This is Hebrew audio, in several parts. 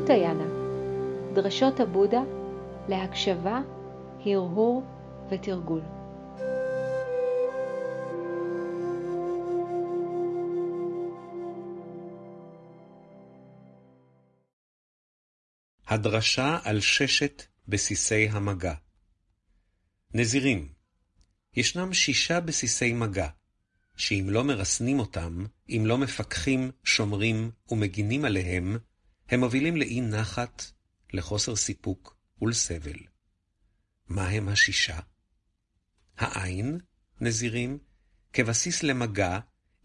סוטיינה דרשות הבודה להקשבה, הרהור ותרגול. הדרשה על ששת בסיסי המגע נזירים, ישנם שישה בסיסי מגע, שאם לא מרסנים אותם, אם לא מפקחים, שומרים ומגינים עליהם, הם מובילים לאי נחת, לחוסר סיפוק ולסבל. מה הם השישה? העין, נזירים, כבסיס למגע,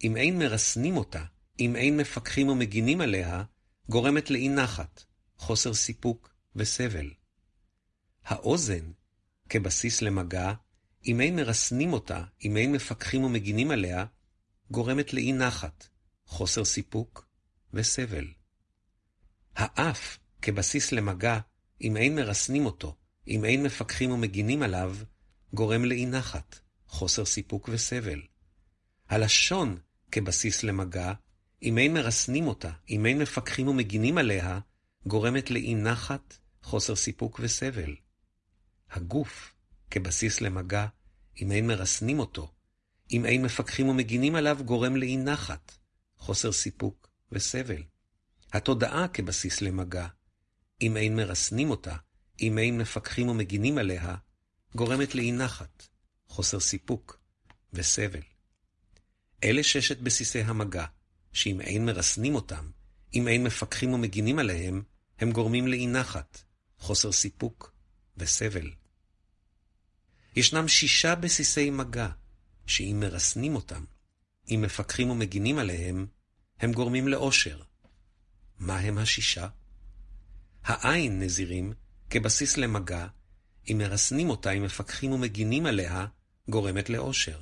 אם אין מרסנים אותה, אם אין מפקחים ומגינים עליה, גורמת לאי נחת, חוסר סיפוק וסבל. האוזן, כבסיס למגע, אם אין מרסנים אותה, אם אין מפקחים ומגינים עליה, גורמת לאי נחת, חוסר סיפוק וסבל. האף, כבסיס למגע, אם אין מרסנים אותו, אם אין מפקחים ומגינים עליו, גורם לאי נחת, חוסר סיפוק וסבל. הלשון, כבסיס למגע, אם אין מרסנים אותה, אם אין מפקחים ומגינים עליה, גורמת לאי נחת, חוסר סיפוק וסבל. הגוף, כבסיס למגע, אם אין מרסנים אותו, אם אין מפקחים ומגינים עליו, גורם לאי נחת, חוסר סיפוק וסבל. התודעה כבסיס למגע, אם אין מרסנים אותה, אם אין מפקחים ומגינים עליה, גורמת לאי נחת, חוסר סיפוק וסבל. אלה ששת בסיסי המגע, שאם אין מרסנים אותם, אם אין מפקחים ומגינים עליהם, הם גורמים לאי נחת, חוסר סיפוק וסבל. ישנם שישה בסיסי מגע, שאם מרסנים אותם, אם מפקחים ומגינים עליהם, הם גורמים לאושר. מה הם השישה? העין, נזירים, כבסיס למגע, אם מרסנים אותה, אם מפקחים ומגינים עליה, גורמת לאושר.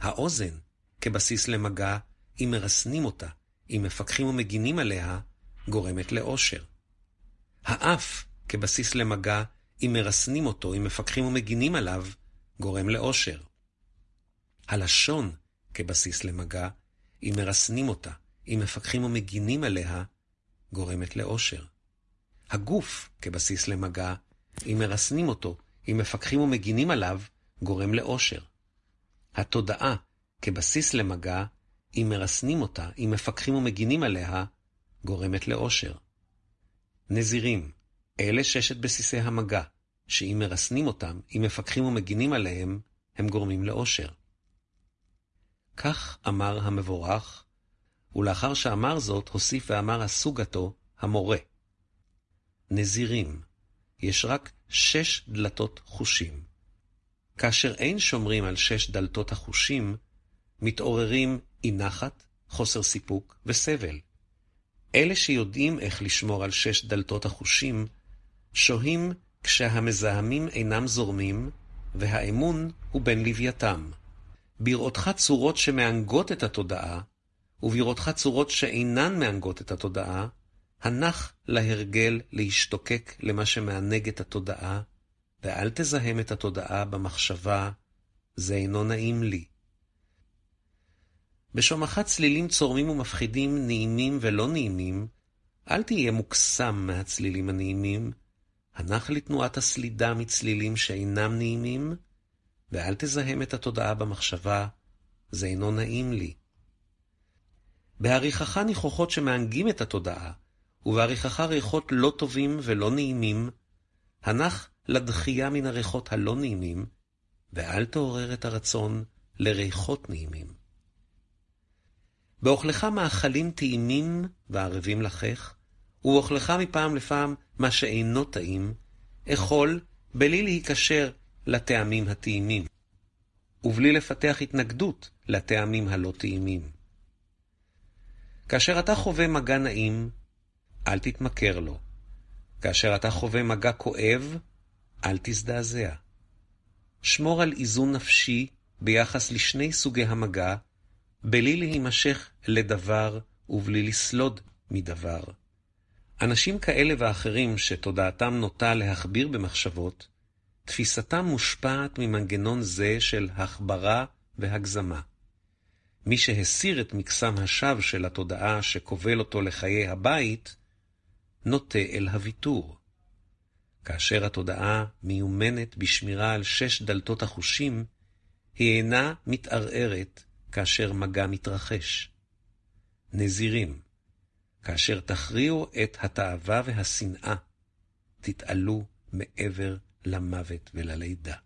האוזן, כבסיס למגע, אם מרסנים אותה, אם מפקחים ומגינים עליה, גורמת לאושר. האף, כבסיס למגע, אם מרסנים אותו, אם מפקחים ומגינים עליו, גורם לאושר. הלשון, כבסיס למגע, אם מרסנים אותה, אם מפקחים ומגינים עליה, גורמת לאושר. הגוף, כבסיס למגע, אם מרסנים אותו, אם מפקחים ומגינים עליו, גורם לאושר. התודעה, כבסיס למגע, אם מרסנים אותה, אם מפקחים ומגינים עליה, גורמת לאושר. נזירים, אלה ששת בסיסי המגע, שאם מרסנים אותם, אם מפקחים ומגינים עליהם, הם גורמים לאושר. כך אמר המבורך, ולאחר שאמר זאת, הוסיף ואמר הסוגתו, המורה. נזירים, יש רק שש דלתות חושים. כאשר אין שומרים על שש דלתות החושים, מתעוררים אי נחת, חוסר סיפוק וסבל. אלה שיודעים איך לשמור על שש דלתות החושים, שוהים כשהמזהמים אינם זורמים, והאמון הוא בין לווייתם. בראותך צורות שמענגות את התודעה, ובראותך צורות שאינן מענגות את התודעה, הנח להרגל להשתוקק למה שמענג את התודעה, ואל תזהם את התודעה במחשבה, זה אינו נעים לי. בשומך צלילים צורמים ומפחידים, נעימים ולא נעימים, אל תהיה מוקסם מהצלילים הנעימים, הנח לתנועת הסלידה מצלילים שאינם נעימים, ואל תזהם את התודעה במחשבה, זה אינו נעים לי. בעריכך ניחוחות שמענגים את התודעה, ובעריכך ריחות לא טובים ולא נעימים, הנח לדחייה מן הריחות הלא נעימים, ואל תעורר את הרצון לריחות נעימים. באוכלך מאכלים טעימים וערבים לחך, ובאוכלך מפעם לפעם מה שאינו טעים, אכול בלי להיקשר לטעמים הטעימים, ובלי לפתח התנגדות לטעמים הלא טעימים. כאשר אתה חווה מגע נעים, אל תתמכר לו. כאשר אתה חווה מגע כואב, אל תזדעזע. שמור על איזון נפשי ביחס לשני סוגי המגע, בלי להימשך לדבר ובלי לסלוד מדבר. אנשים כאלה ואחרים שתודעתם נוטה להכביר במחשבות, תפיסתם מושפעת ממנגנון זה של הכברה והגזמה. מי שהסיר את מקסם השווא של התודעה שכובל אותו לחיי הבית, נוטה אל הוויתור. כאשר התודעה מיומנת בשמירה על שש דלתות החושים, היא אינה מתערערת כאשר מגע מתרחש. נזירים, כאשר תכריעו את התאווה והשנאה, תתעלו מעבר למוות וללידה.